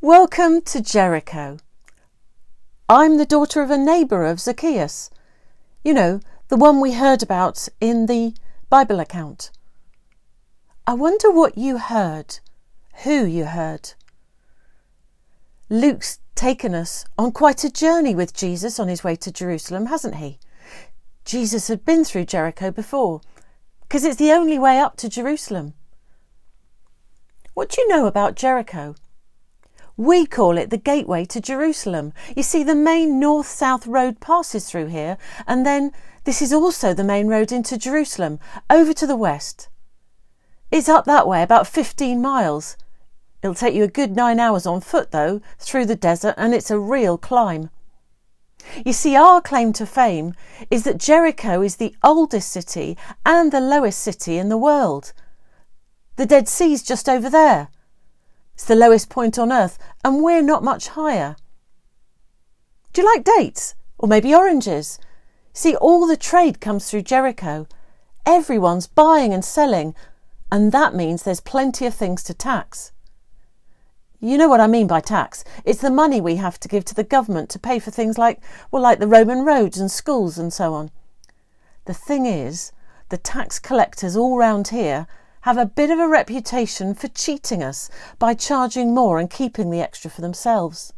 Welcome to Jericho. I'm the daughter of a neighbour of Zacchaeus. You know, the one we heard about in the Bible account. I wonder what you heard, who you heard. Luke's taken us on quite a journey with Jesus on his way to Jerusalem, hasn't he? Jesus had been through Jericho before, because it's the only way up to Jerusalem. What do you know about Jericho? We call it the gateway to Jerusalem. You see, the main north south road passes through here, and then this is also the main road into Jerusalem, over to the west. It's up that way, about 15 miles. It'll take you a good nine hours on foot, though, through the desert, and it's a real climb. You see, our claim to fame is that Jericho is the oldest city and the lowest city in the world. The Dead Sea's just over there. It's the lowest point on earth, and we're not much higher. Do you like dates? Or maybe oranges? See, all the trade comes through Jericho. Everyone's buying and selling, and that means there's plenty of things to tax. You know what I mean by tax. It's the money we have to give to the government to pay for things like, well, like the Roman roads and schools and so on. The thing is, the tax collectors all round here have a bit of a reputation for cheating us by charging more and keeping the extra for themselves.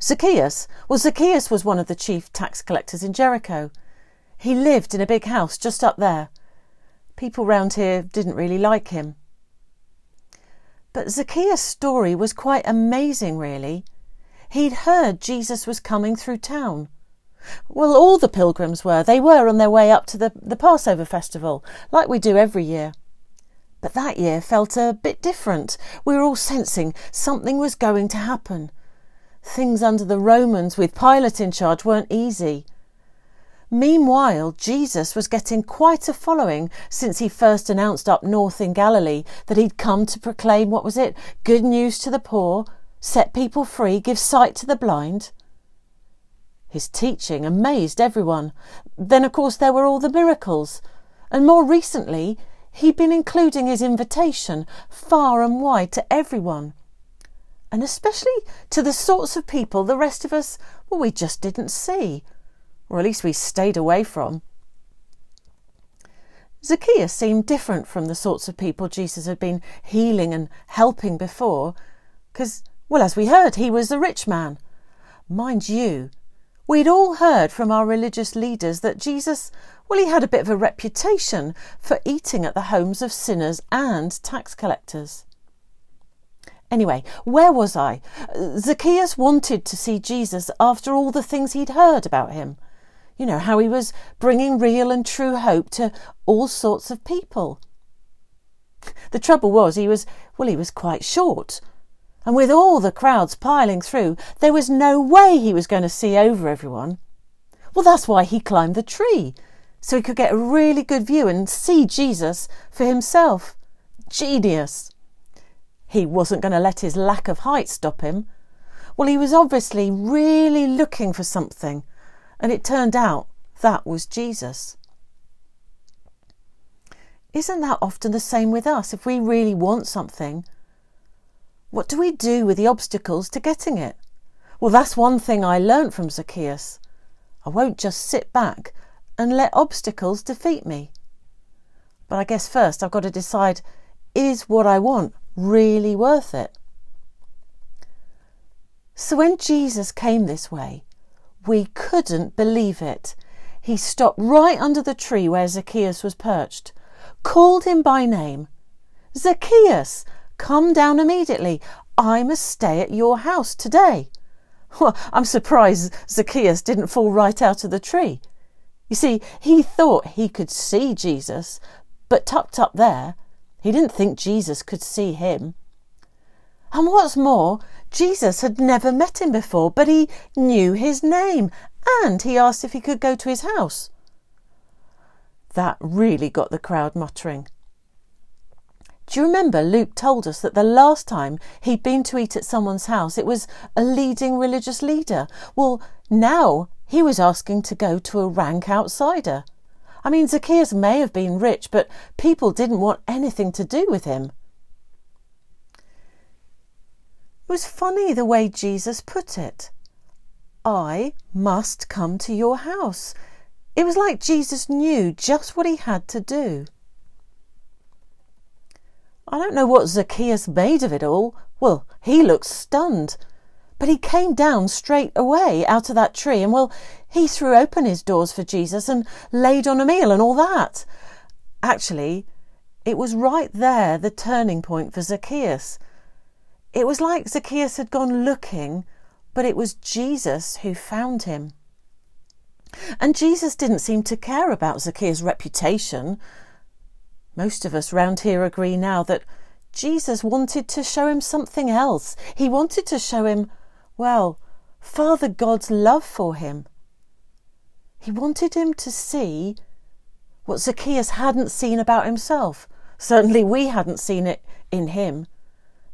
Zacchaeus, well, Zacchaeus was one of the chief tax collectors in Jericho. He lived in a big house just up there. People round here didn't really like him. But Zacchaeus' story was quite amazing, really. He'd heard Jesus was coming through town. Well, all the pilgrims were. They were on their way up to the, the Passover festival, like we do every year. But that year felt a bit different. We were all sensing something was going to happen. Things under the Romans with Pilate in charge weren't easy. Meanwhile, Jesus was getting quite a following since he first announced up north in Galilee that he'd come to proclaim what was it? Good news to the poor, set people free, give sight to the blind. His teaching amazed everyone. Then, of course, there were all the miracles. And more recently, he'd been including his invitation far and wide to everyone. And especially to the sorts of people the rest of us, well, we just didn't see. Or at least we stayed away from. Zacchaeus seemed different from the sorts of people Jesus had been healing and helping before, because, well, as we heard, he was a rich man. Mind you, We'd all heard from our religious leaders that Jesus, well, he had a bit of a reputation for eating at the homes of sinners and tax collectors. Anyway, where was I? Zacchaeus wanted to see Jesus after all the things he'd heard about him. You know, how he was bringing real and true hope to all sorts of people. The trouble was, he was, well, he was quite short and with all the crowds piling through, there was no way he was going to see over everyone. Well, that's why he climbed the tree, so he could get a really good view and see Jesus for himself. Genius! He wasn't going to let his lack of height stop him. Well, he was obviously really looking for something, and it turned out that was Jesus. Isn't that often the same with us? If we really want something, what do we do with the obstacles to getting it? Well, that's one thing I learnt from Zacchaeus. I won't just sit back and let obstacles defeat me. But I guess first I've got to decide is what I want really worth it? So when Jesus came this way, we couldn't believe it. He stopped right under the tree where Zacchaeus was perched, called him by name. Zacchaeus, Come down immediately. I must stay at your house today. Well, I'm surprised Zacchaeus didn't fall right out of the tree. You see, he thought he could see Jesus, but tucked up there, he didn't think Jesus could see him. And what's more, Jesus had never met him before, but he knew his name, and he asked if he could go to his house. That really got the crowd muttering. Do you remember Luke told us that the last time he'd been to eat at someone's house, it was a leading religious leader? Well, now he was asking to go to a rank outsider. I mean, Zacchaeus may have been rich, but people didn't want anything to do with him. It was funny the way Jesus put it. I must come to your house. It was like Jesus knew just what he had to do. I don't know what Zacchaeus made of it all. Well, he looked stunned. But he came down straight away out of that tree, and well, he threw open his doors for Jesus and laid on a meal and all that. Actually, it was right there the turning point for Zacchaeus. It was like Zacchaeus had gone looking, but it was Jesus who found him. And Jesus didn't seem to care about Zacchaeus' reputation. Most of us round here agree now that Jesus wanted to show him something else. He wanted to show him, well, Father God's love for him. He wanted him to see what Zacchaeus hadn't seen about himself. Certainly we hadn't seen it in him.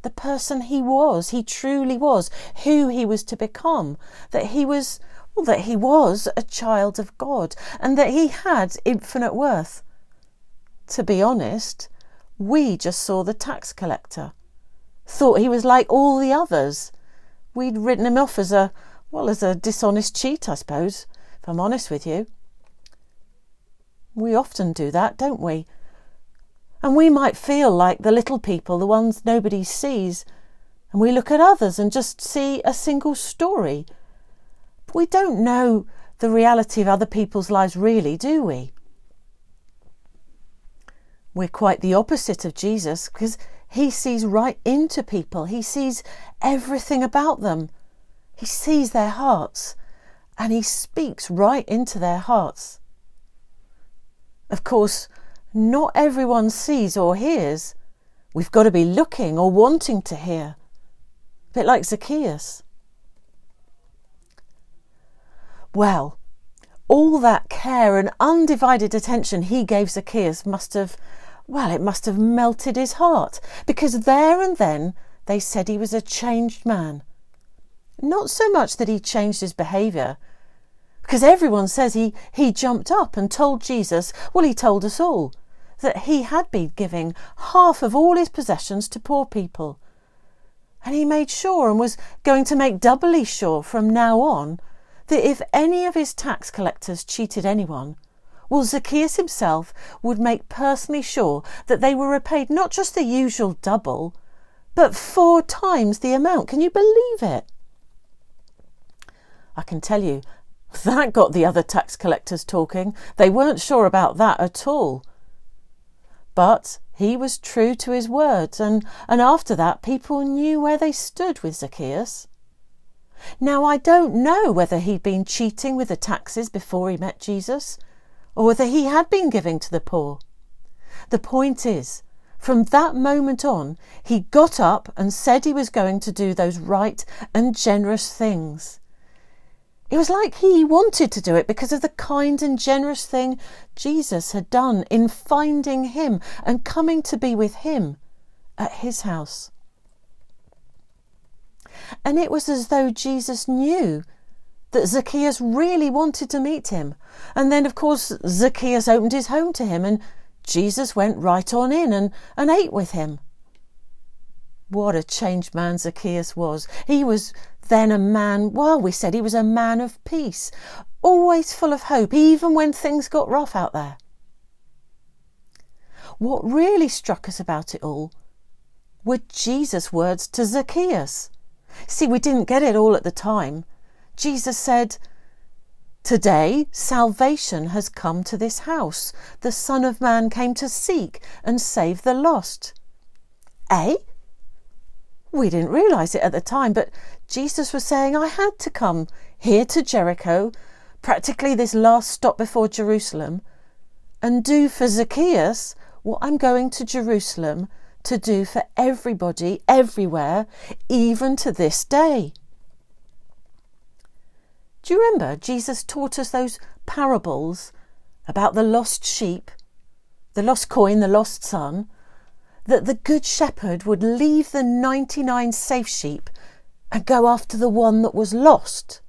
The person he was, he truly was, who he was to become, that he was, well, that he was a child of God, and that he had infinite worth to be honest, we just saw the tax collector. Thought he was like all the others. We'd written him off as a, well, as a dishonest cheat, I suppose, if I'm honest with you. We often do that, don't we? And we might feel like the little people, the ones nobody sees, and we look at others and just see a single story. But we don't know the reality of other people's lives, really, do we? We're quite the opposite of Jesus because he sees right into people, he sees everything about them, he sees their hearts, and he speaks right into their hearts. Of course, not everyone sees or hears. We've got to be looking or wanting to hear. A bit like Zacchaeus. Well, all that care and undivided attention he gave Zacchaeus must have well, it must have melted his heart, because there and then they said he was a changed man. Not so much that he changed his behaviour, because everyone says he, he jumped up and told Jesus, well, he told us all, that he had been giving half of all his possessions to poor people. And he made sure and was going to make doubly sure from now on that if any of his tax collectors cheated anyone, well, Zacchaeus himself would make personally sure that they were repaid not just the usual double, but four times the amount. Can you believe it? I can tell you, that got the other tax collectors talking. They weren't sure about that at all. But he was true to his words, and, and after that, people knew where they stood with Zacchaeus. Now, I don't know whether he'd been cheating with the taxes before he met Jesus, or whether he had been giving to the poor. The point is, from that moment on, he got up and said he was going to do those right and generous things. It was like he wanted to do it because of the kind and generous thing Jesus had done in finding him and coming to be with him at his house. And it was as though Jesus knew that Zacchaeus really wanted to meet him. And then, of course, Zacchaeus opened his home to him, and Jesus went right on in and, and ate with him. What a changed man Zacchaeus was. He was then a man, well, we said he was a man of peace, always full of hope, even when things got rough out there. What really struck us about it all were Jesus' words to Zacchaeus. See, we didn't get it all at the time. Jesus said, Today salvation has come to this house. The Son of Man came to seek and save the lost. Eh? We didn't realise it at the time, but Jesus was saying, I had to come here to Jericho, practically this last stop before Jerusalem, and do for Zacchaeus what I'm going to Jerusalem to do for everybody, everywhere, even to this day. Do you remember Jesus taught us those parables about the lost sheep, the lost coin, the lost son? That the good shepherd would leave the 99 safe sheep and go after the one that was lost.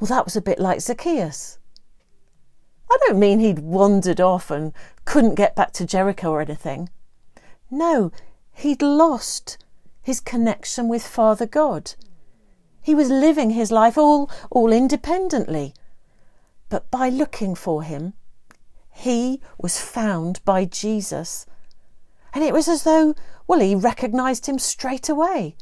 Well, that was a bit like Zacchaeus. I don't mean he'd wandered off and couldn't get back to Jericho or anything. No, he'd lost his connection with Father God. He was living his life all, all independently. But by looking for him, he was found by Jesus. And it was as though, well, he recognised him straight away.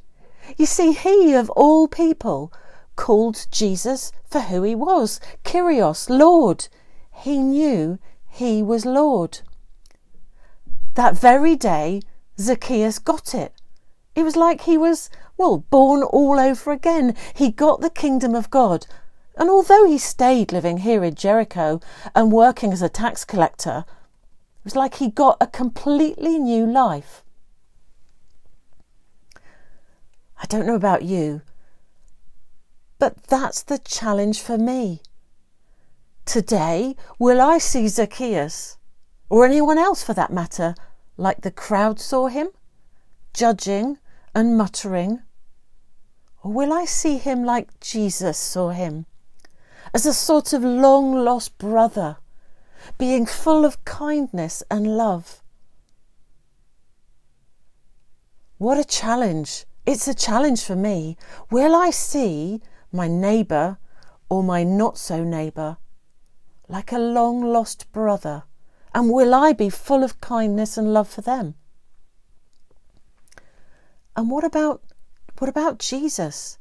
You see, he of all people called Jesus for who he was Kyrios, Lord. He knew he was Lord. That very day, Zacchaeus got it. It was like he was, well, born all over again. He got the kingdom of God. And although he stayed living here in Jericho and working as a tax collector, it was like he got a completely new life. I don't know about you, but that's the challenge for me. Today, will I see Zacchaeus, or anyone else for that matter, like the crowd saw him, judging and muttering? Or will I see him like Jesus saw him, as a sort of long lost brother, being full of kindness and love? What a challenge! It's a challenge for me. Will I see my neighbour or my not so neighbour like a long lost brother? And will I be full of kindness and love for them? And what about what about Jesus?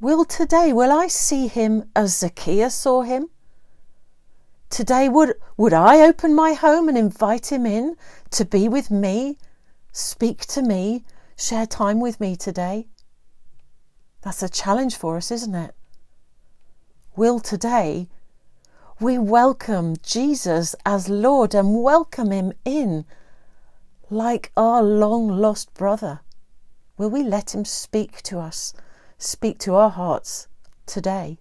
Will today will I see him as Zacchaeus saw him? Today would would I open my home and invite him in to be with me, speak to me, share time with me today? That's a challenge for us, isn't it? Will today we welcome Jesus as Lord and welcome him in like our long lost brother? Will we let him speak to us, speak to our hearts today?